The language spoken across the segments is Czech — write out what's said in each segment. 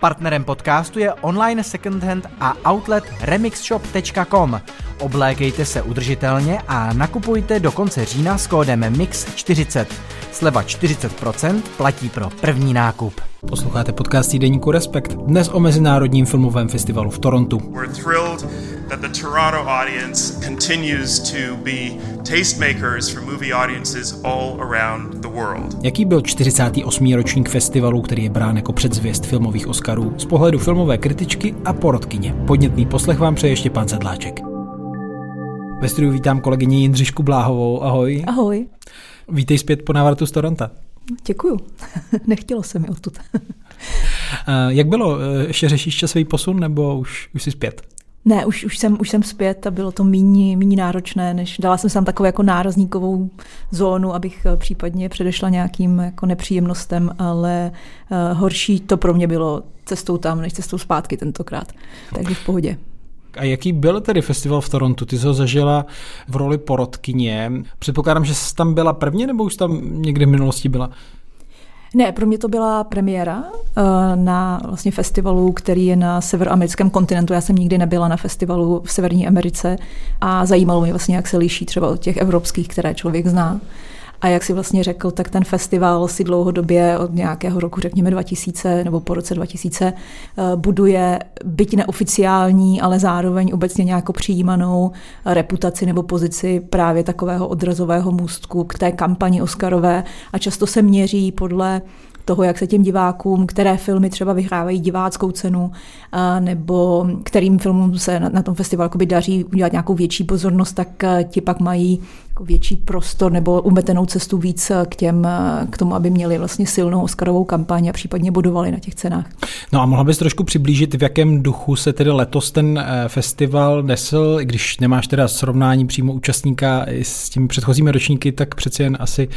Partnerem podcastu je online secondhand a outlet remixshop.com. Oblékejte se udržitelně a nakupujte do konce října s kódem MIX40. Sleva 40% platí pro první nákup. Posloucháte podcast týdeníku Respekt, dnes o Mezinárodním filmovém festivalu v Torontu. We're thrilled that the Toronto audience continues to be tastemakers for movie audiences all around the world. Jaký byl 48. ročník festivalu, který je brán jako předzvěst filmových Oscarů z pohledu filmové kritičky a porodkyně? Podnětný poslech vám přeje ještě pan Sedláček. Ve studiu vítám kolegyni Jindřišku Bláhovou. Ahoj. Ahoj. Vítej zpět po návratu z Toronto. Děkuju. Nechtělo se mi odtud. Jak bylo? Ještě řešíš časový posun nebo už, už jsi zpět? Ne, už, už, jsem, už jsem zpět a bylo to méně, méně náročné, než dala jsem tam takovou jako nárazníkovou zónu, abych eh, případně předešla nějakým jako nepříjemnostem, ale uh, horší to pro mě bylo cestou tam, než cestou zpátky tentokrát. Takže v pohodě. A jaký byl tedy festival v Torontu? Ty jsi ho zažila v roli porodkyně. Předpokládám, že jsi tam byla prvně, nebo už tam někdy v minulosti byla? Ne, pro mě to byla premiéra uh, na vlastně festivalu, který je na severoamerickém kontinentu. Já jsem nikdy nebyla na festivalu v Severní Americe a zajímalo mě vlastně, jak se liší třeba od těch evropských, které člověk zná. A jak si vlastně řekl, tak ten festival si dlouhodobě od nějakého roku, řekněme 2000 nebo po roce 2000, eh, buduje byť neoficiální, ale zároveň obecně nějakou přijímanou reputaci nebo pozici právě takového odrazového můstku k té kampani Oscarové. A často se měří podle toho, jak se těm divákům, které filmy třeba vyhrávají diváckou cenu, nebo kterým filmům se na, na tom festivalu daří udělat nějakou větší pozornost, tak ti pak mají jako větší prostor nebo umetenou cestu víc k, těm, k tomu, aby měli vlastně silnou Oscarovou kampaň a případně budovali na těch cenách. No a mohla bys trošku přiblížit, v jakém duchu se tedy letos ten eh, festival nesl, i když nemáš teda srovnání přímo účastníka s těmi předchozími ročníky, tak přeci jen asi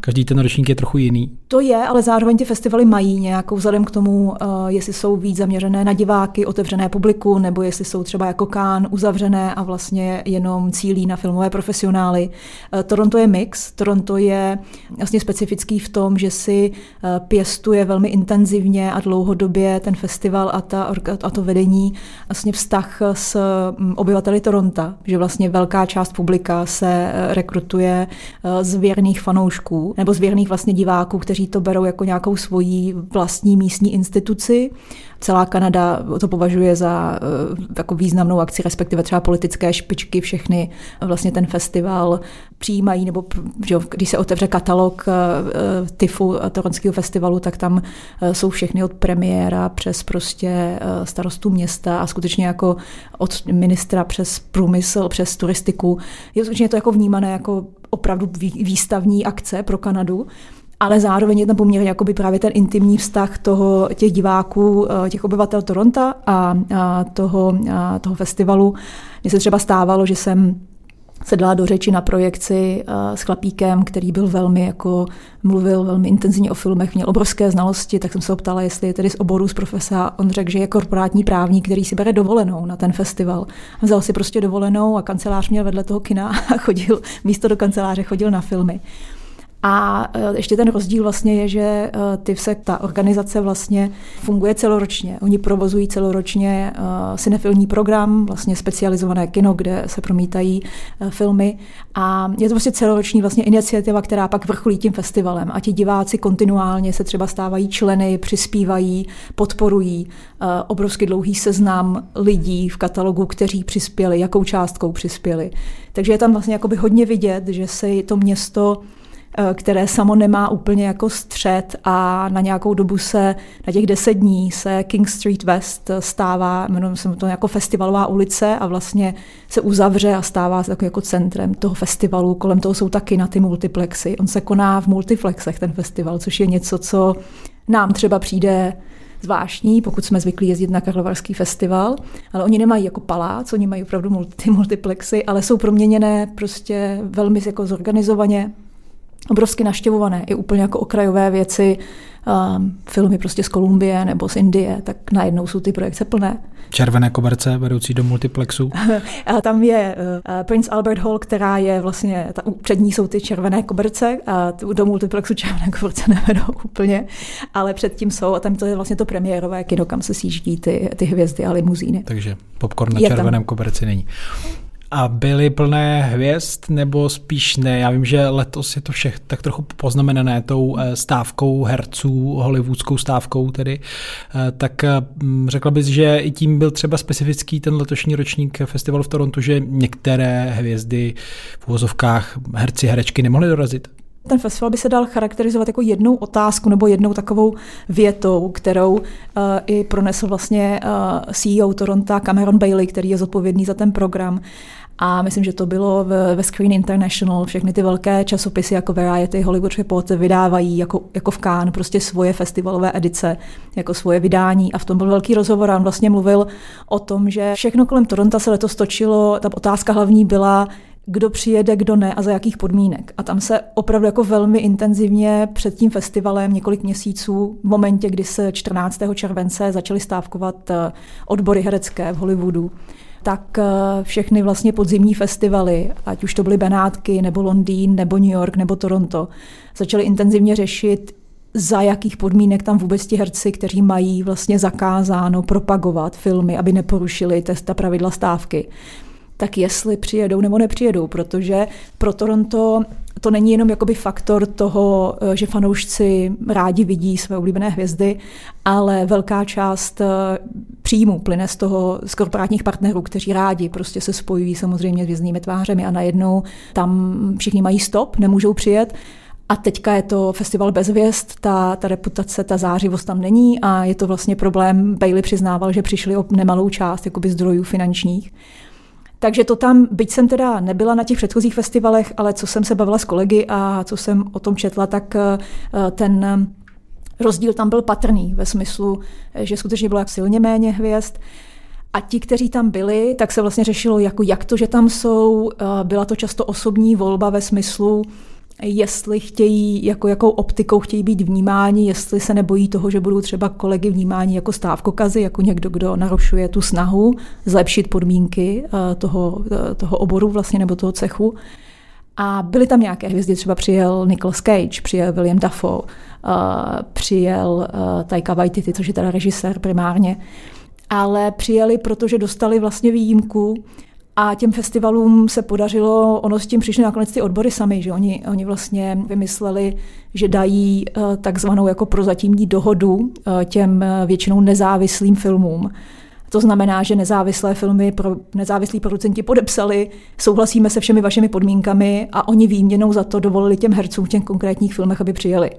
každý ten ročník je trochu jiný. To je, ale zároveň ty festivaly mají nějakou vzhledem k tomu, eh, jestli jsou víc zaměřené na diváky, otevřené publiku, nebo jestli jsou třeba jako Kán uzavřené a vlastně jenom cílí na filmové profesionály. Eh, Toronto je mix. Toronto je vlastně specifický v tom, že si eh, pěstuje velmi intenzivně a dlouhodobě ten festival a, ta, a to vedení vlastně vztah s mm, obyvateli Toronto, že vlastně velká část publika se eh, rekrutuje z věrných fanoušků nebo z věrných vlastně diváků, kteří to berou jako nějakou svoji vlastní místní instituci Celá Kanada to považuje za eh, jako významnou akci, respektive třeba politické špičky, všechny vlastně ten festival přijímají, nebo že když se otevře katalog eh, TIFu Toronského festivalu, tak tam eh, jsou všechny od premiéra přes prostě starostu města a skutečně jako od ministra přes průmysl, přes turistiku. Je skutečně to jako vnímané jako opravdu výstavní akce pro Kanadu ale zároveň je tam poměrně jakoby právě ten intimní vztah toho, těch diváků, eh, těch obyvatel Toronto a, toho, a toho festivalu. Mně se třeba stávalo, že jsem se dala do řeči na projekci uh, s chlapíkem, který byl velmi jako, mluvil velmi intenzivně o filmech, měl obrovské znalosti, tak jsem se ho ptala, jestli je tedy z oboru z profesa. On řekl, že je korporátní právník, který si bere dovolenou na ten festival. Vzal si prostě dovolenou a kancelář měl vedle toho kina a chodil, místo do kanceláře chodil na filmy. A e, ještě ten rozdíl vlastně je, že e, TIVSEC, ta organizace vlastně funguje celoročně. Oni provozují celoročně e, cinefilní program, vlastně specializované kino, kde se promítají filmy. A je to prostě celoroční vlastně iniciativa, která pak vrcholí tím festivalem. A ti diváci kontinuálně se třeba stávají členy, přispívají, podporují obrovský dlouhý seznam lidí v katalogu, kteří přispěli, jakou částkou přispěli. Takže je tam vlastně jakoby hodně vidět, že se to město které samo nemá úplně jako střed a na nějakou dobu se, na těch deset dní se King Street West stává, jmenuji se to jako festivalová ulice a vlastně se uzavře a stává se jako centrem toho festivalu. Kolem toho jsou taky na ty multiplexy. On se koná v multiplexech ten festival, což je něco, co nám třeba přijde zvláštní, pokud jsme zvyklí jezdit na Karlovarský festival, ale oni nemají jako palác, oni mají opravdu multi, multiplexy, ale jsou proměněné prostě velmi jako zorganizovaně obrovsky naštěvované, i úplně jako okrajové věci um, filmy prostě z Kolumbie nebo z Indie, tak najednou jsou ty projekce plné. Červené koberce vedoucí do multiplexu. a tam je uh, Prince Albert Hall, která je vlastně, ta, před ní jsou ty červené koberce a do multiplexu červené koberce nevedou úplně, ale předtím jsou a tam to je vlastně to premiérové kino, kam se sjíždí ty, ty hvězdy a limuzíny. Takže popcorn na je červeném tam. koberci není. A byly plné hvězd, nebo spíš ne? Já vím, že letos je to všech tak trochu poznamenané tou eh, stávkou herců, hollywoodskou stávkou tedy. Eh, tak eh, řekla bys, že i tím byl třeba specifický ten letošní ročník festivalu v Torontu, že některé hvězdy v úvozovkách herci, herečky nemohly dorazit? Ten festival by se dal charakterizovat jako jednou otázku nebo jednou takovou větou, kterou uh, i pronesl vlastně uh, CEO Toronto Cameron Bailey, který je zodpovědný za ten program. A myslím, že to bylo ve, ve Screen International. Všechny ty velké časopisy jako Variety, Hollywood Report vydávají jako, jako v Cannes prostě svoje festivalové edice, jako svoje vydání. A v tom byl velký rozhovor a on vlastně mluvil o tom, že všechno kolem Toronto se letos točilo. Ta otázka hlavní byla, kdo přijede, kdo ne a za jakých podmínek. A tam se opravdu jako velmi intenzivně před tím festivalem několik měsíců, v momentě, kdy se 14. července začaly stávkovat eh, odbory herecké v Hollywoodu, tak eh, všechny vlastně podzimní festivaly, ať už to byly Benátky, nebo Londýn, nebo New York, nebo Toronto, začaly intenzivně řešit, za jakých podmínek tam vůbec ti herci, kteří mají vlastně zakázáno propagovat filmy, aby neporušili ta pravidla stávky, tak jestli přijedou nebo nepřijedou, protože pro Toronto to není jenom jakoby faktor toho, eh, že fanoušci rádi vidí své oblíbené hvězdy, ale velká část eh, příjmu plyne z toho z korporátních partnerů, kteří rádi prostě se spojují samozřejmě s hvězdnými tvářemi a najednou tam všichni mají stop, nemůžou přijet. A teďka je to festival bez hvězd, ta, ta reputace, ta zářivost tam není a je to vlastně problém. Bailey přiznával, že přišli o nemalou část jakoby zdrojů finančních. Takže to tam, byť jsem teda nebyla na těch předchozích festivalech, ale co jsem se bavila s kolegy a co jsem o tom četla, tak eh, ten rozdíl tam byl patrný ve smyslu, že skutečně bylo jak silně méně hvězd. A ti, kteří tam byli, tak se vlastně řešilo, jako jak to, že tam jsou. Eh, byla to často osobní volba ve smyslu, jestli chtějí, jako jakou optikou chtějí být vnímáni, jestli se nebojí toho, že budou třeba kolegy vnímáni jako stávkokazy, jako někdo, kdo narušuje tu snahu zlepšit podmínky eh, toho, eh, toho oboru vlastně nebo toho cechu. A byly tam nějaké hvězdy, třeba přijel Nicolas Cage, přijel William Dafoe, uh, přijel Taika Waititi, což je teda režisér primárně, ale přijeli, protože dostali vlastně výjimku a těm festivalům se podařilo, ono s tím přišli nakonec ty odbory sami, že oni, oni vlastně vymysleli, že dají uh, takzvanou jako prozatímní dohodu uh, těm většinou nezávislým filmům. To znamená, že nezávislé filmy pro nezávislí producenti podepsali, souhlasíme se všemi vašimi podmínkami a oni výměnou za to dovolili těm hercům v těch konkrétních filmech, aby přijeli.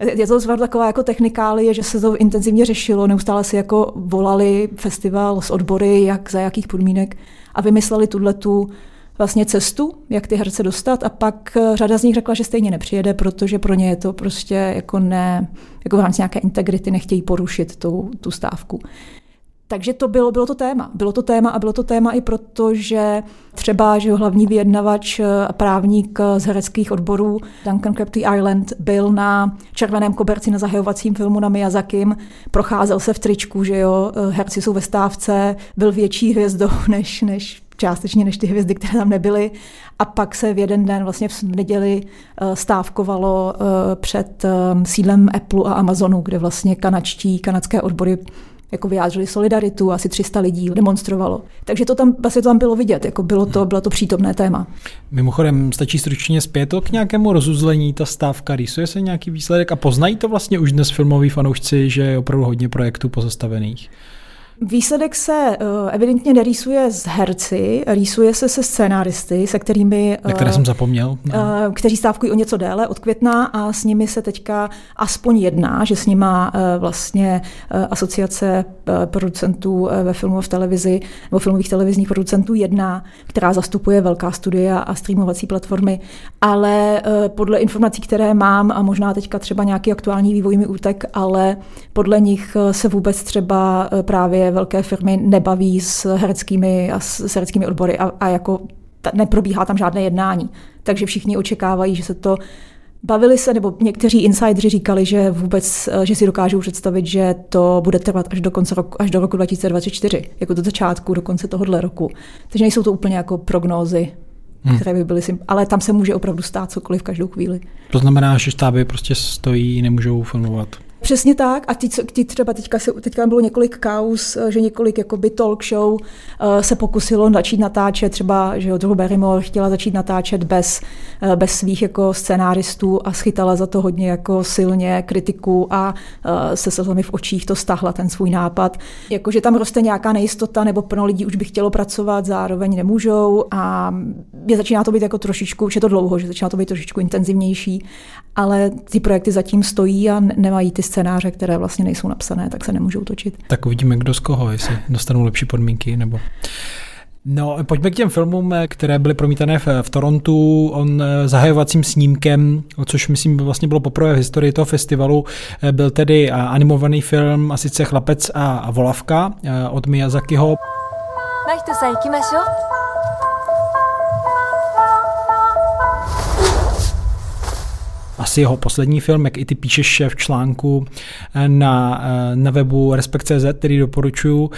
Je to zvar taková jako technikálie, že se to intenzivně řešilo, neustále si jako volali festival s odbory, jak za jakých podmínek a vymysleli tuhle tu vlastně cestu, jak ty herce dostat a pak řada z nich řekla, že stejně nepřijede, protože pro ně je to prostě jako ne, jako v rámci nějaké integrity nechtějí porušit tu, tu stávku. Takže to bylo, bylo to téma. Bylo to téma a bylo to téma i proto, že třeba že hlavní vyjednavač a právník z hereckých odborů Duncan Crabtree Island byl na červeném koberci na zahajovacím filmu na Miyazakim, procházel se v tričku, že jo, herci jsou ve stávce, byl větší hvězdou než, než částečně než ty hvězdy, které tam nebyly. A pak se v jeden den, vlastně v neděli, eh, stávkovalo eh, před eh, sídlem Apple a Amazonu, kde vlastně kanačtí, kanadské odbory jako vyjádřili solidaritu, asi 300 lidí demonstrovalo. Takže to tam, vlastně to tam bylo vidět, jako bylo to, bylo to přítomné téma. Mimochodem, stačí stručně zpět to k nějakému rozuzlení, ta stávka, rýsuje se nějaký výsledek a poznají to vlastně už dnes filmoví fanoušci, že je opravdu hodně projektů pozastavených? Výsledek se uh, evidentně nerýsuje z herci, rýsuje se se scénáristy, se kterými... Na které jsem zapomněl. No. Kteří stávkují o něco déle od května a s nimi se teďka aspoň jedná, že s nima vlastně asociace producentů ve filmu v televizi nebo filmových televizních producentů jedná, která zastupuje velká studia a streamovací platformy, ale podle informací, které mám a možná teďka třeba nějaký aktuální vývoj mi útek, ale podle nich se vůbec třeba uh, velké firmy nebaví s hereckými a s hereckými odbory a, a jako ta, neprobíhá tam žádné jednání. Takže všichni očekávají, že se to Bavili se, nebo někteří insideri říkali, že vůbec, že si dokážou představit, že to bude trvat až do konce roku, až do roku 2024, jako do začátku, do konce tohohle roku. Takže nejsou to úplně jako prognózy, hmm. které by byly, ale tam se může opravdu stát cokoliv v každou chvíli. To znamená, že štáby prostě stojí, nemůžou filmovat. Přesně tak. A ty, ty třeba teďka, se, teďka bylo několik kaus, že několik jakoby talk show uh, se pokusilo začít natáčet, třeba, že jo, Drew Barrymore chtěla začít natáčet bez, uh, bez svých jako scenáristů a schytala za to hodně jako silně kritiku a se slzami v očích to stahla ten svůj nápad. Jako, že tam roste nějaká nejistota, nebo plno lidí už by chtělo pracovat, zároveň nemůžou a je začíná to být jako trošičku, už je to dlouho, že začíná to být trošičku intenzivnější, ale ty projekty zatím stojí a nemají ty scénáře, které vlastně nejsou napsané, tak se nemůžou točit. Tak uvidíme, kdo z koho, jestli dostanou lepší podmínky nebo... No, pojďme k těm filmům, které byly promítané v, v Torontu. On eh, zahajovacím snímkem, což myslím vlastně bylo poprvé v historii toho festivalu, eh, byl tedy animovaný film a sice Chlapec a volavka eh, od Miyazakiho. 真人さん行きましょう asi jeho poslední film, jak i ty píšeš v článku eh, na, eh, na webu Respekt.cz, který doporučuju.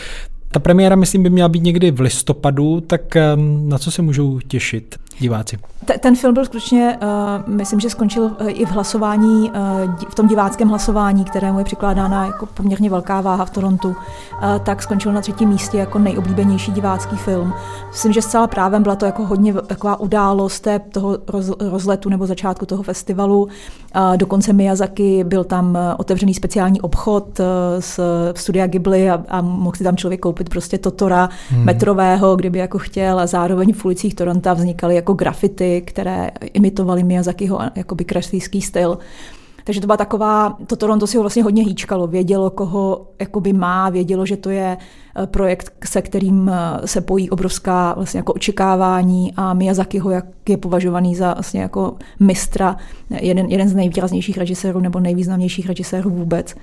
Ta premiéra, myslím, by měla být někdy v listopadu, tak eh, na co se můžou těšit? Diváci? Ten film byl skutečně, uh, myslím, že skončil uh, i v hlasování, uh, v tom diváckém hlasování, kterému je přikládána jako poměrně velká váha v Torontu, uh, tak skončil na třetím místě jako nejoblíbenější divácký film. Myslím, že zcela právem byla to jako hodně taková událost té, toho roz, rozletu nebo začátku toho festivalu. Uh, dokonce Miyazaki byl tam otevřený speciální obchod uh, z studia Ghibli a, a mohl si tam člověk koupit prostě Totora hmm. metrového, kdyby jako chtěl a zároveň v ulicích Toronto vznikaly jako jako grafity, které imitovaly Miyazakiho jakoby kreslířský styl. Takže to byla taková, to Toronto si ho vlastně hodně hýčkalo, vědělo, koho jakoby má, vědělo, že to je eh, projekt, se kterým eh, se pojí obrovská vlastně jako očekávání a Miyazakiho jak je považovaný za vlastně jako mistra, jeden, jeden z nejvýraznějších režisérů nebo nejvýznamnějších režisérů vůbec.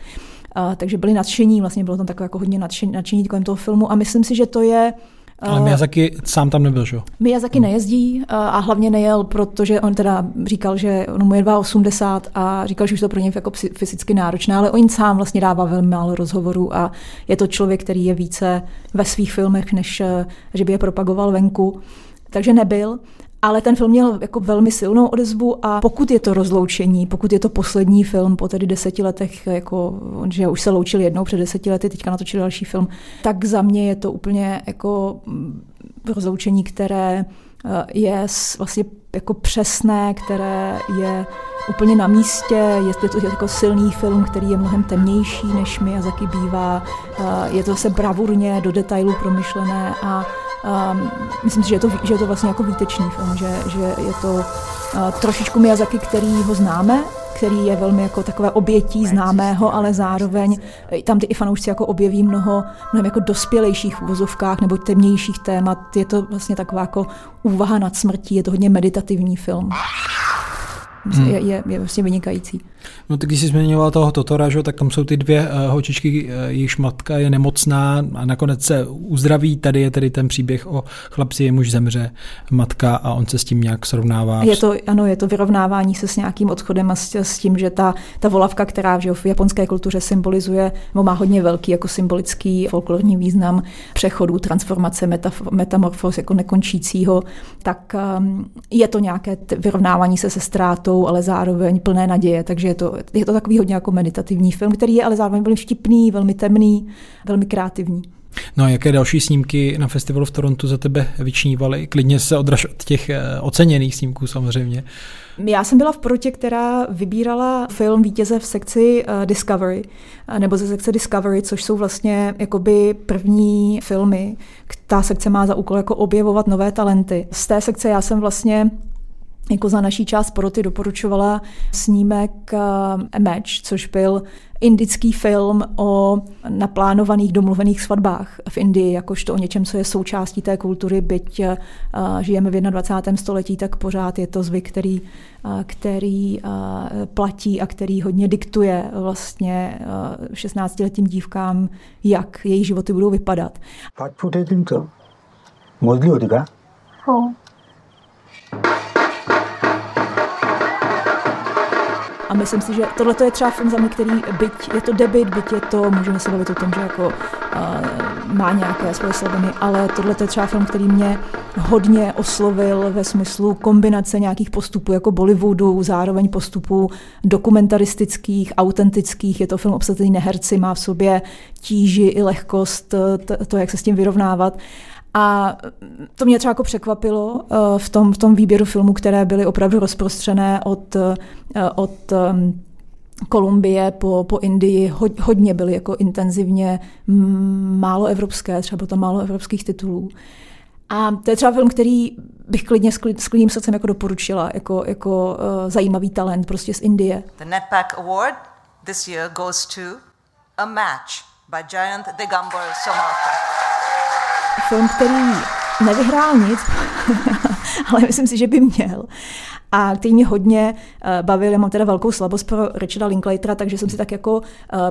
A, takže byli nadšení, vlastně bylo tam takové jako hodně nadšení, nadšení kolem toho filmu a myslím si, že to je ale Miyazaki sám tam nebyl, že jo? Miyazaki hmm. nejezdí a hlavně nejel, protože on teda říkal, že on mu je 2,80 a říkal, že už to pro něj jako fyzicky náročné, ale on sám vlastně dává velmi málo rozhovorů a je to člověk, který je více ve svých filmech, než eh, že by je propagoval venku. Takže nebyl. Ale ten film měl jako velmi silnou odezvu a pokud je to rozloučení, pokud je to poslední film po tedy deseti letech, jako, že už se loučili jednou před deseti lety, teďka natočili další film, tak za mě je to úplně jako mm, rozloučení, které eh, je vlastně jako přesné, které je úplně na místě, je to jako silný film, který je mnohem temnější, než mi Miyazaki bývá, eh, je to zase bravurně do detailů promyšlené a Um, myslím si, že je, to, že je to vlastně jako výtečný film, že, že je to uh, trošičku Miyazaki, který ho známe, který je velmi jako takové obětí známého, ale zároveň tam ty i fanoušci jako objeví mnoho, mnohem jako dospělejších vozovkách nebo temnějších témat. Je to vlastně taková jako úvaha nad smrtí, je to hodně meditativní film. Hmm. Je, je, je vlastně vynikající. No tak když jsi zmiňoval toho Totora, že, tak tam jsou ty dvě uh, holčičky, uh, matka je nemocná a nakonec se uzdraví. Tady je tedy ten příběh o chlapci, jemuž zemře matka a on se s tím nějak srovnává. Je to, ano, je to vyrovnávání se s nějakým odchodem a s, s tím, že ta, ta volavka, která že, v japonské kultuře symbolizuje, nebo má hodně velký jako symbolický folklorní význam přechodu, transformace, metaf, metamorfos jako nekončícího, tak um, je to nějaké vyrovnávání se se ztrátou, ale zároveň plné naděje. Takže je to, je to takový hodně jako meditativní film, který je ale zároveň velmi vtipný, velmi temný, velmi kreativní. No a jaké další snímky na festivalu v Torontu za tebe vyčnívaly? Klidně se odraž od těch eh, oceněných snímků samozřejmě. Já jsem byla v porotě, která vybírala film vítěze v sekci uh, Discovery, nebo ze sekce Discovery, což jsou vlastně jakoby první filmy. Ta sekce má za úkol jako objevovat nové talenty. Z té sekce já jsem vlastně jako za naší část poroty doporučovala snímek uh, Match, což byl indický film o naplánovaných domluvených svatbách v Indii, jakožto o něčem, co je součástí té kultury, byť uh, žijeme v 21. století, tak pořád je to zvyk, který, uh, který uh, platí a který hodně diktuje vlastně uh, 16-letým dívkám, jak jejich životy budou vypadat. 어 Myslím si, že tohle je třeba film za mě, který byť je to debit, byť je to, můžeme se bavit o tom, že jako uh, má nějaké svoje slabiny, ale tohle je třeba film, který mě hodně oslovil ve smyslu kombinace nějakých postupů jako Bollywoodu, zároveň postupů dokumentaristických, autentických. Je to film obsazený neherci, má v sobě tíži i lehkost, to jak se s tím vyrovnávat. A to mě třeba jako překvapilo eh, v tom, v tom výběru filmů, které byly opravdu rozprostřené od, eh, od ehm, Kolumbie po, po Indii hodně byly jako intenzivně málo evropské, třeba tam málo evropských titulů. A to je třeba film, který bych klidně s, klidným srdcem jako doporučila, jako, jako uh, zajímavý talent prostě z Indie. The NetPack Award this year goes to A Match by Giant Digambor Somalka. Film, který nevyhrál nic, ale myslím si, že by měl a který mě hodně uh, bavil. Já mám teda velkou slabost pro Richarda Linklatera, takže jsem si tak jako uh,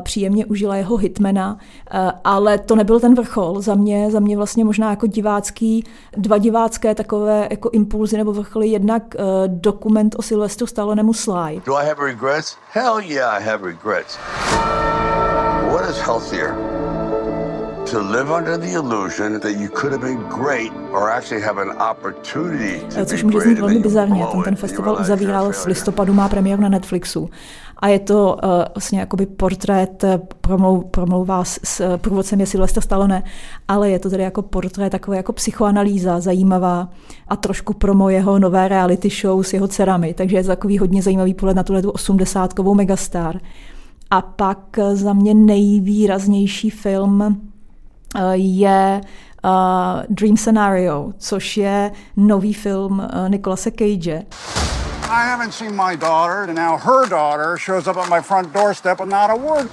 příjemně užila jeho hitmana, uh, ale to nebyl ten vrchol. Za mě, za mě vlastně možná jako divácký, dva divácké takové jako impulzy nebo vrcholy, jednak dokument o Silvestru Stallonemu Sly. Do I have regrets? Hell yeah, I have regrets. What is healthier? To live under the illusion that you could have been great or actually have an opportunity to Což může znít velmi bizarně. Ten, ten festival uzavíral v listopadu, má premiéru na Netflixu. A je to uh, vlastně jakoby portrét, eh, promlou, promlouvá s, s průvodcem je Sylvester Stallone, ale je to tedy jako portrét, takové jako psychoanalýza, zajímavá a trošku promo jeho nové reality show s jeho dcerami. Takže je to takový hodně zajímavý pohled na tuhle tu osmdesátkovou megastar. A pak eh, za mě nejvýraznější film Eh, je uh, Dream Scenario, což je nový film uh, Nicolase Cage. I haven't seen my daughter, and now her daughter shows up at my front doorstep with not a word.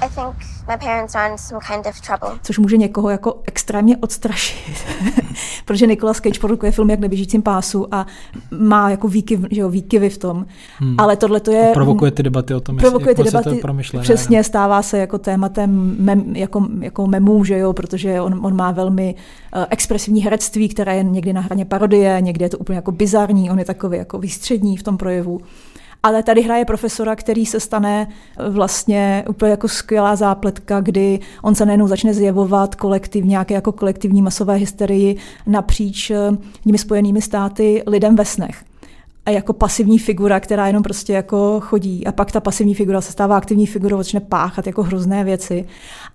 I think my parents are in some kind of trouble. Což může někoho jako extrémně odstrašit, protože Nicolas Cage produkuje film jak neběžícím pásu a má jako výkyv, že jo, výkyvy v tom. Hmm. Ale tohle to je... A provokuje ty debaty o tom, provokuje ty debaty, to Přesně, ne? stává se jako tématem mem, jako, jako memů, že jo, protože on, on má velmi uh, expresivní herectví, které je někdy na hraně parodie, někdy je to úplně jako bizarní, on je takový jako výstřední v tom projevu. Ale tady hraje profesora, který se stane eh, vlastně úplně jako skvělá zápletka, kdy on se najednou začne zjevovat kolektiv, nějaké jako kolektivní masové hysterii napříč nimi eh, spojenými státy lidem ve snech a jako pasivní figura, která jenom prostě jako chodí. A pak ta pasivní figura se stává aktivní figurou, začne páchat jako hrozné věci.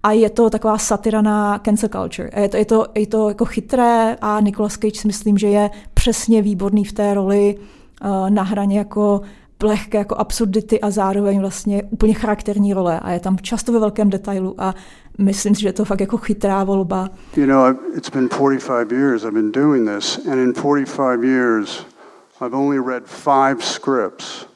A je to taková satira na cancel culture. A je to, je to, je to jako chytré a Nicolas Cage si myslím, že je přesně výborný v té roli uh, na hraně jako lehké jako absurdity a zároveň vlastně úplně charakterní role a je tam často ve velkém detailu a myslím si, že to fakt jako chytrá volba. You know, it's been 45 years I've been doing this and in 45 years I've only read five scripts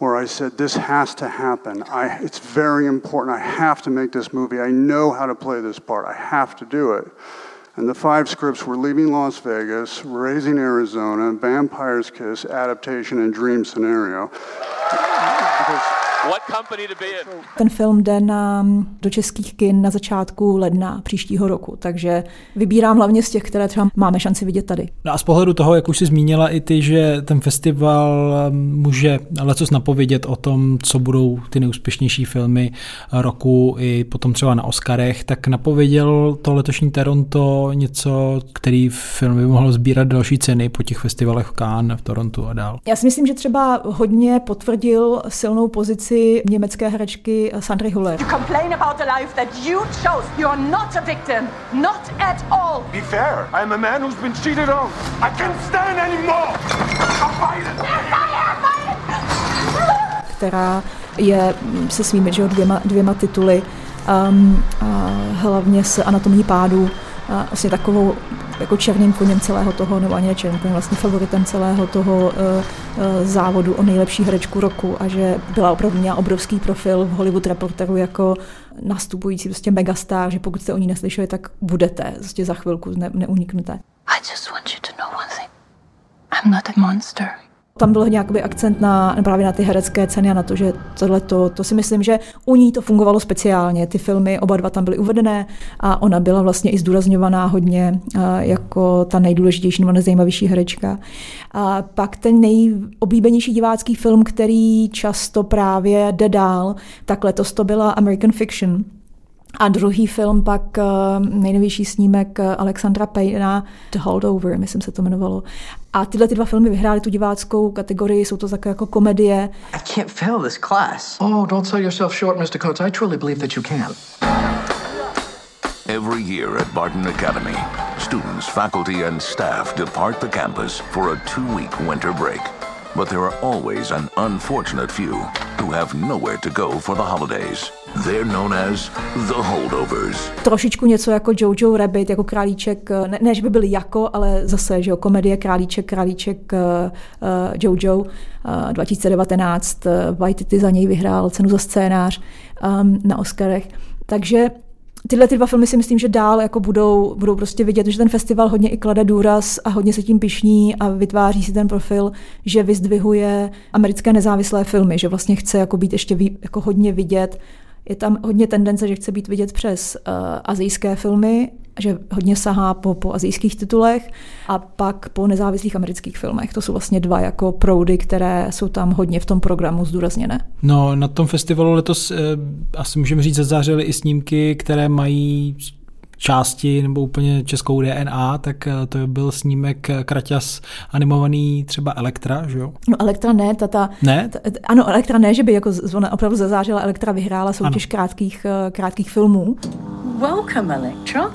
where I said, this has to happen. I, it's very important. I have to make this movie. I know how to play this part. I have to do it. And the five scripts were Leaving Las Vegas, Raising Arizona, Vampire's Kiss, Adaptation, and Dream Scenario. What company to be in. Ten film jde na, do českých kin na začátku ledna příštího roku, takže vybírám hlavně z těch, které třeba máme šanci vidět tady. No a z pohledu toho, jak už jsi zmínila i ty, že ten festival um, může lecos napovědět o tom, co budou ty nejúspěšnější filmy roku i potom třeba na Oscarech, tak napověděl to letošní Toronto něco, který film by mohl sbírat další ceny po těch festivalech v Cannes, v Torontu a dál. Já si myslím, že třeba hodně potvrdil silnou pozici pozici německé herečky Sandry Huller. You complain about the life that you chose. You are not a victim. Not at all. Be fair. I am a man who's been cheated on. I can't stand anymore. I'm fighting. která je se svými že, dvěma, dvěma tituly, um, a hlavně s anatomí pádu, a vlastně takovou jako černým koněm celého toho, nebo ani černým koněm, vlastně favoritem celého toho uh, uh, závodu o nejlepší herečku roku a že byla opravdu měla obrovský profil v Hollywood Reporteru jako nastupující prostě megastar, že pokud jste o ní neslyšeli, tak budete prostě za chvilku ne, neuniknete. I just want you to know one thing. I'm not a monster Tam byl nějaký akcent na, právě na ty herecké ceny a na to, že tohle to, to si myslím, že u ní to fungovalo speciálně. Ty filmy, oba dva tam byly uvedené a ona byla vlastně i zdůrazňovaná hodně jako ta nejdůležitější nebo nejzajímavější herečka. A pak ten nejoblíbenější divácký film, který často právě jde dál, tak letos to byla American Fiction. A druhý film pak eh, nejnovější snímek eh, Alexandra Payna The Holdover, myslím se to jmenovalo. A tyhle ty dva filmy vyhrály tu diváckou kategorii, jsou to takové jako komedie. I can't fail this class. Oh, don't sell yourself short, Mr. Coates. I truly believe that you can. Every year at Barton Academy, students, faculty, and staff depart the campus for a two-week winter break. But there are always an unfortunate few who have nowhere to go for the holidays. They're known as the holdovers. Trošičku něco jako Jojo Rabbit, jako králíček, ne, ne že by byli jako, ale zase, že jo, komedie králíček, králíček uh, Jojo uh, 2019. Uh, White za něj vyhrál cenu za scénář um, na Oscarech. Takže tyhle ty dva filmy si myslím, že dál jako budou, budou prostě vidět, že ten festival hodně i klade důraz a hodně se tím pišní a vytváří si ten profil, že vyzdvihuje americké nezávislé filmy, že vlastně chce jako být ještě jako hodně vidět je tam hodně tendence, že chce být vidět přes uh, azijské filmy, že hodně sahá po, po azijských titulech a pak po nezávislých amerických filmech. To jsou vlastně dva jako proudy, které jsou tam hodně v tom programu zdůrazněné. No, na tom festivalu letos eh, asi můžeme říct, zazářily i snímky, které mají části nebo úplně českou DNA, tak eh, to byl snímek eh, Kraťas animovaný třeba Elektra, že jo? No Elektra ne, tata, ne? Ta, ano, Elektra ne, že by jako ona opravdu zazářila, Elektra vyhrála soutěž krátkých, eh, krátkých filmů. Welcome, Elektra.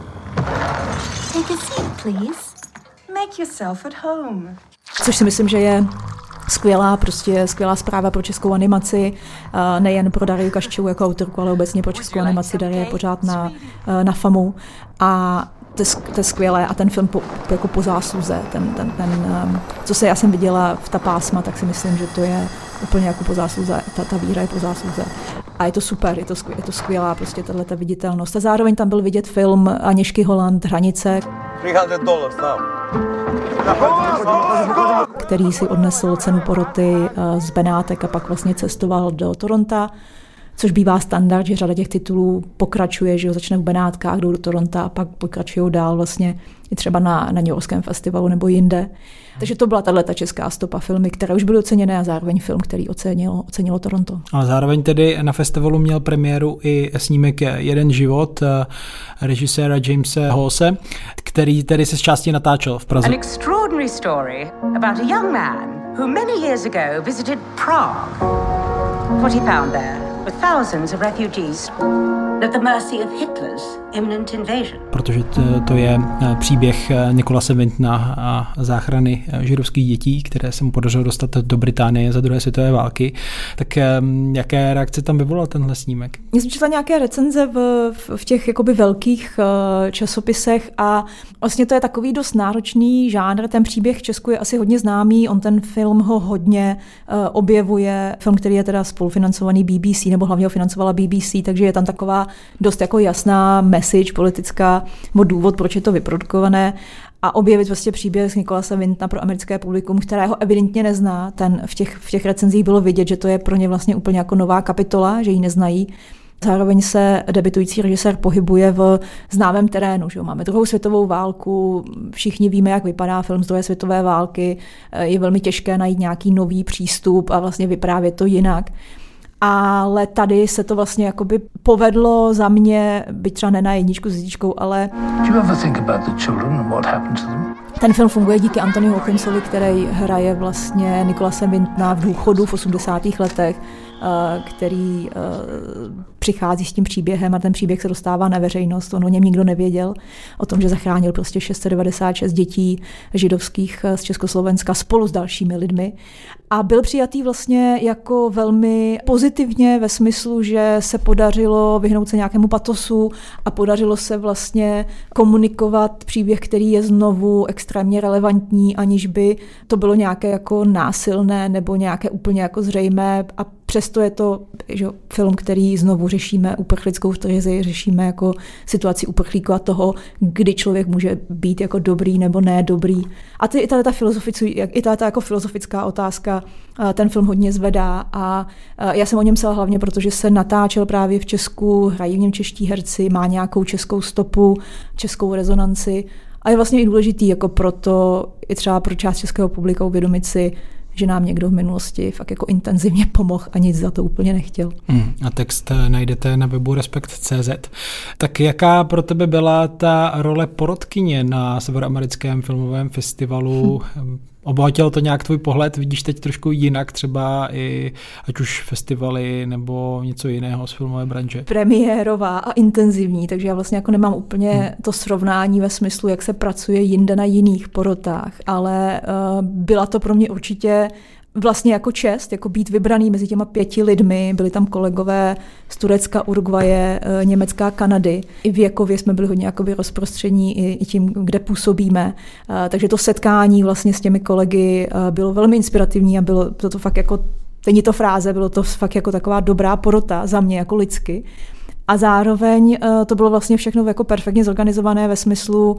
Take a seat, please. Make yourself at home. Což si myslím, že je skvělá, prostě skvělá zpráva pro českou animaci, nejen pro Dariu Kaščovu jako autorku, ale obecně pro českou animaci. Darie je pořád na, na FAMu a to je, to je skvělé a ten film po, jako po zásluze, ten, ten, ten, um, co se já jsem viděla v ta pásma, tak si myslím, že to je úplně jako po zásluze, ta, ta víra je po zásluze. A je to super, je to, skvělá, je to skvělá prostě tato viditelnost. A zároveň tam byl vidět film Aněšky Holand Hranice. 300 dollars který si odnesl cenu poroty eh, z Benátek a pak vlastně cestoval do Toronta což bývá standard, že řada těch titulů pokračuje, že ho začne v Benátkách, jdou do Toronto a pak pokračují dál vlastně i třeba na, na New Yorkském festivalu nebo jinde. Takže to byla tahle česká stopa filmy, které už byly oceněné a zároveň film, který ocenilo, ocenilo Toronto. Ale zároveň tedy na festivalu měl premiéru i snímek Jeden život eh, režiséra Jamesa Hose, který tedy se z části natáčel v Praze. An extraordinary story about a young man who many years ago visited Prague. What he found there with thousands of refugees at the mercy of Hitler's imminent invasion. Protože to, to je eh, příběh eh, Nikolase Vintna a záchrany eh, židovských dětí, které se mu podařilo dostat do Británie za druhé světové války. Tak jaké reakce tam vyvolal tenhle snímek? Já jsem četla nějaké recenze v, v těch jakoby velkých časopisech a vlastně to je takový dost náročný žánr. Ten příběh v Česku je asi hodně známý, on ten film ho hodně objevuje, film, který je teda spolufinancovaný BBC, nebo hlavně ho financovala BBC, takže je tam taková dost jako jasná message politická, nebo důvod, proč je to vyprodukované a objevit vlastně příběh z Nikolase Vintna pro americké publikum, kterého evidentně nezná. Ten v těch, v těch recenzích bylo vidět, že to je pro ně vlastně úplně jako nová kapitola, že ji neznají. Zároveň se debitující režisér pohybuje v známém terénu. Že Máme druhou světovou válku, všichni víme, jak vypadá film z druhé světové války, je velmi těžké najít nějaký nový přístup a vlastně vyprávět to jinak ale tady se to vlastně jakoby povedlo za mě, byť třeba ne na jedničku s jedničkou, ale... Ten film funguje díky Anthony Hawkinsovi, který hraje vlastně Nikolase Vintna v důchodu v 80. letech Eh, který eh, přichází s tím příběhem a ten příběh se dostává na veřejnost. On o něm nikdo nevěděl, o tom, že zachránil prostě 696 dětí židovských eh, z Československa spolu s dalšími lidmi. A byl přijatý vlastně jako velmi pozitivně ve smyslu, že se podařilo vyhnout se nějakému patosu a podařilo se vlastně komunikovat příběh, který je znovu extrémně relevantní, aniž by to bylo nějaké jako násilné nebo nějaké úplně jako zřejmé a přesto je to že, film, který znovu řešíme uprchlickou krizi, řešíme jako situaci uprchlíku a toho, kdy člověk může být jako dobrý nebo ne dobrý. A ty, i ta, ta, i ta, ta jako filozofická otázka ten film hodně zvedá a já jsem o něm psala hlavně, protože se natáčel právě v Česku, hrají v něm čeští herci, má nějakou českou stopu, českou rezonanci a je vlastně i důležitý jako proto, i třeba pro část českého publika uvědomit si, že nám někdo v minulosti fakt jako intenzivně pomohl a nic za to úplně nechtěl. Hmm, a text eh, najdete na webu Respekt.cz. Tak jaká pro tebe byla ta role porodkyně na Severoamerickém filmovém festivalu? Hmm Obohatilo to nějak tvůj pohled? Vidíš teď trošku jinak třeba i ať už festivaly nebo něco jiného z filmové branže? Premiérová a intenzivní, takže já vlastně jako nemám úplně hmm. to srovnání ve smyslu, jak se pracuje jinde na jiných porotách, ale uh, byla to pro mě určitě vlastně jako čest, jako být vybraný mezi těma pěti lidmi. Byli tam kolegové z Turecka, Uruguaje, eh, Německa, Kanady. I věkově jsme byli hodně jakoby rozprostření i tím, kde působíme. Eh, takže to setkání vlastně s těmi kolegy eh, bylo velmi inspirativní a bylo to, to fakt jako Není to fráze, bylo to fakt jako taková dobrá porota za mě jako lidsky. A zároveň to bylo vlastně všechno jako perfektně zorganizované ve smyslu,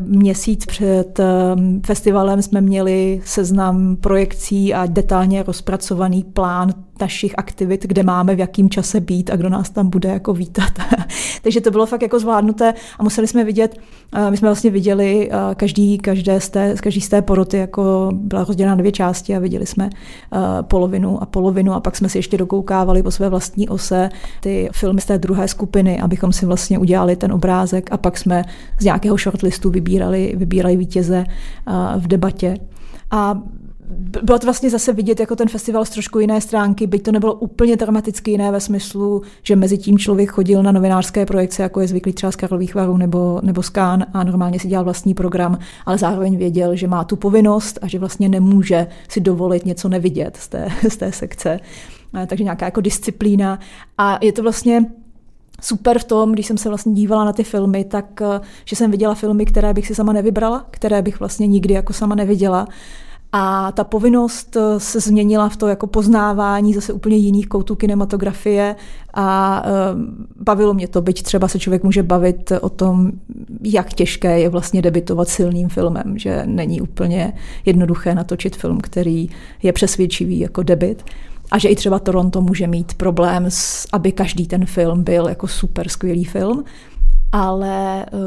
Měsíc před ehm, festivalem jsme měli seznam projekcí a detailně rozpracovaný plán našich aktivit, kde máme v jakým čase být a kdo nás tam bude jako vítat. Takže to bylo fakt jako zvládnuté a museli jsme vidět, eh, my jsme vlastně viděli eh, každý, každé z té, každý z té poroty jako byla rozdělena na dvě části a viděli jsme eh, polovinu a polovinu a pak jsme si ještě dokoukávali po své vlastní ose ty filmy z té druhé skupiny, abychom si vlastně udělali ten obrázek a pak jsme z nějakého shortlistu vybírali, vybírali vítěze v debatě. A bylo to vlastně zase vidět jako ten festival z trošku jiné stránky, byť to nebylo úplně dramaticky jiné ve smyslu, že mezi tím člověk chodil na novinářské projekce, jako je zvyklý třeba z Karlových varů nebo, nebo z Kán a normálně si dělal vlastní program, ale zároveň věděl, že má tu povinnost a že vlastně nemůže si dovolit něco nevidět z té, z té sekce. Takže nějaká jako disciplína. A je to vlastně super v tom, když jsem se vlastně dívala na ty filmy, tak že jsem viděla filmy, které bych si sama nevybrala, které bych vlastně nikdy jako sama neviděla. A ta povinnost eh, se změnila v to jako poznávání zase úplně jiných koutů kinematografie a eh, bavilo mě to, byť třeba se člověk může bavit o tom, jak těžké je vlastně debitovat silným filmem, že není úplně jednoduché natočit film, který je přesvědčivý jako debit. A že i třeba Toronto může mít problém, aby každý ten film byl jako super skvělý film ale uh,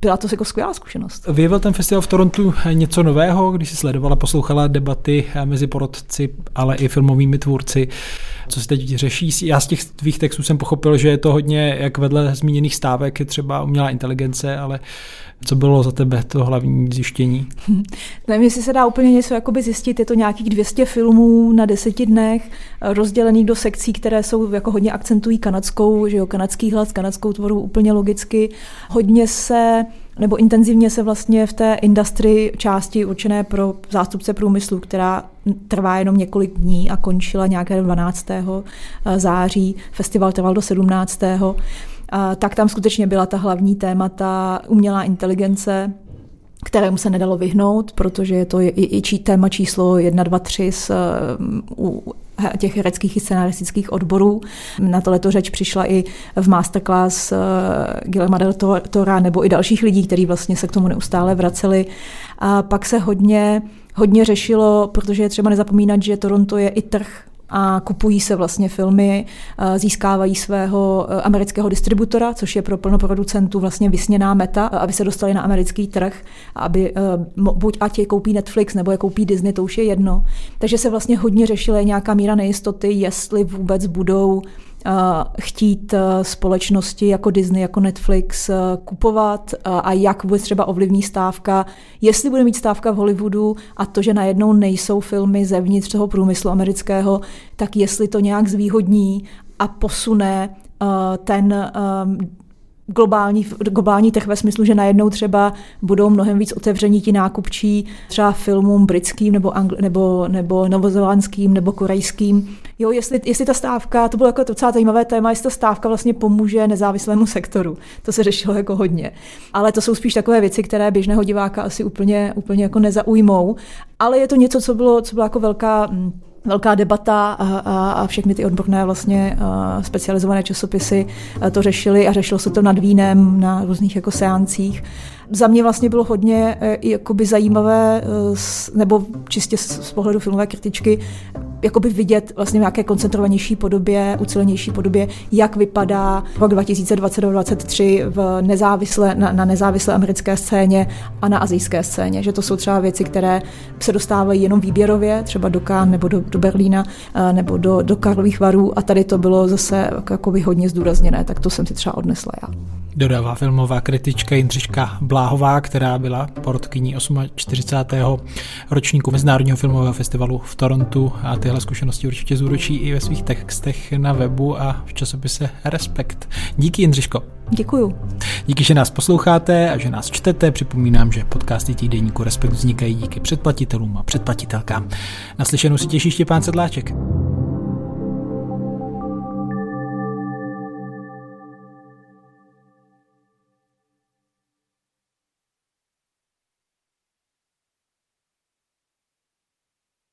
byla to jako skvělá zkušenost. Vyjevil ten festival v Torontu něco nového, když si sledovala, poslouchala debaty mezi porodci, ale i filmovými tvůrci, co se teď řeší. Já z těch tvých textů jsem pochopil, že je to hodně, jak vedle zmíněných stávek, je třeba umělá inteligence, ale co bylo za tebe to hlavní zjištění? Nevím, jestli se dá úplně něco jakoby zjistit. Je to nějakých 200 filmů na deseti dnech, rozdělených do sekcí, které jsou jako hodně akcentují kanadskou, že jo, kanadský hlas, kanadskou tvorbu úplně logicky. Hodně se nebo intenzivně se vlastně v té industrii části určené pro zástupce průmyslu, která trvá jenom několik dní a končila nějaké 12. září. Festival trval do 17 tak tam skutečně byla ta hlavní témata umělá inteligence, kterému se nedalo vyhnout, protože je to i, i čí, téma číslo 1, 2, 3 z, u těch hereckých i scenaristických odborů. Na tohleto řeč přišla i v masterclass uh, Guillermo del Tora nebo i dalších lidí, kteří vlastně se k tomu neustále vraceli. A pak se hodně, hodně řešilo, protože je třeba nezapomínat, že Toronto je i trh a kupují se vlastně filmy, eh, získávají svého eh, amerického distributora, což je pro plnoproducentů vlastně vysněná meta, eh, aby se dostali na americký trh, aby buď ať je koupí Netflix nebo je koupí Disney, to už je jedno. Takže se vlastně hodně řešila nějaká míra nejistoty, jestli vůbec budou chtít společnosti jako Disney, jako Netflix kupovat a jak vůbec třeba ovlivní stávka, jestli bude mít stávka v Hollywoodu a to, že najednou nejsou filmy zevnitř toho průmyslu amerického, tak jestli to nějak zvýhodní a posune ten globální, globální trh ve smyslu, že najednou třeba budou mnohem víc otevření ti nákupčí třeba filmům britským nebo, angl, nebo, nebo novozelandským nebo korejským. Jo, jestli, jestli ta stávka, to bylo jako docela zajímavé téma, jestli ta stávka vlastně pomůže nezávislému sektoru. To se řešilo jako hodně. Ale to jsou spíš takové věci, které běžného diváka asi úplně, úplně jako nezaujmou. Ale je to něco, co bylo, co bylo jako velká mm, velká debata a, a, a všechny ty odborné vlastně uh, specializované časopisy uh, to řešily a řešilo se to nad vínem na různých jako seancích za mě vlastně bylo hodně eh, jakoby zajímavé, eh, nebo čistě z pohledu filmové kritičky, jakoby vidět vlastně v nějaké koncentrovanější podobě, ucelenější podobě, jak vypadá rok 2022-2023 v nezávislé, na, na nezávislé americké scéně a na azijské scéně. Že to jsou třeba věci, které se dostávají jenom výběrově, třeba do Cannes nebo do, do Berlína eh, nebo do, do Karlových varů a tady to bylo zase jakoby hodně zdůrazněné, tak to jsem si třeba odnesla já. Dodává filmová kritička Jindřiška Bláhová, která byla porotkyní 48. ročníku Mezinárodního filmového festivalu v Torontu a tyhle zkušenosti určitě zúročí i ve svých textech na webu a v časopise Respekt. Díky Jindřiško. Děkuju. Díky, že nás posloucháte a že nás čtete. Připomínám, že podcasty týdenníku Respekt vznikají díky předplatitelům a předplatitelkám. Naslyšenou si těší Štěpán Sedláček.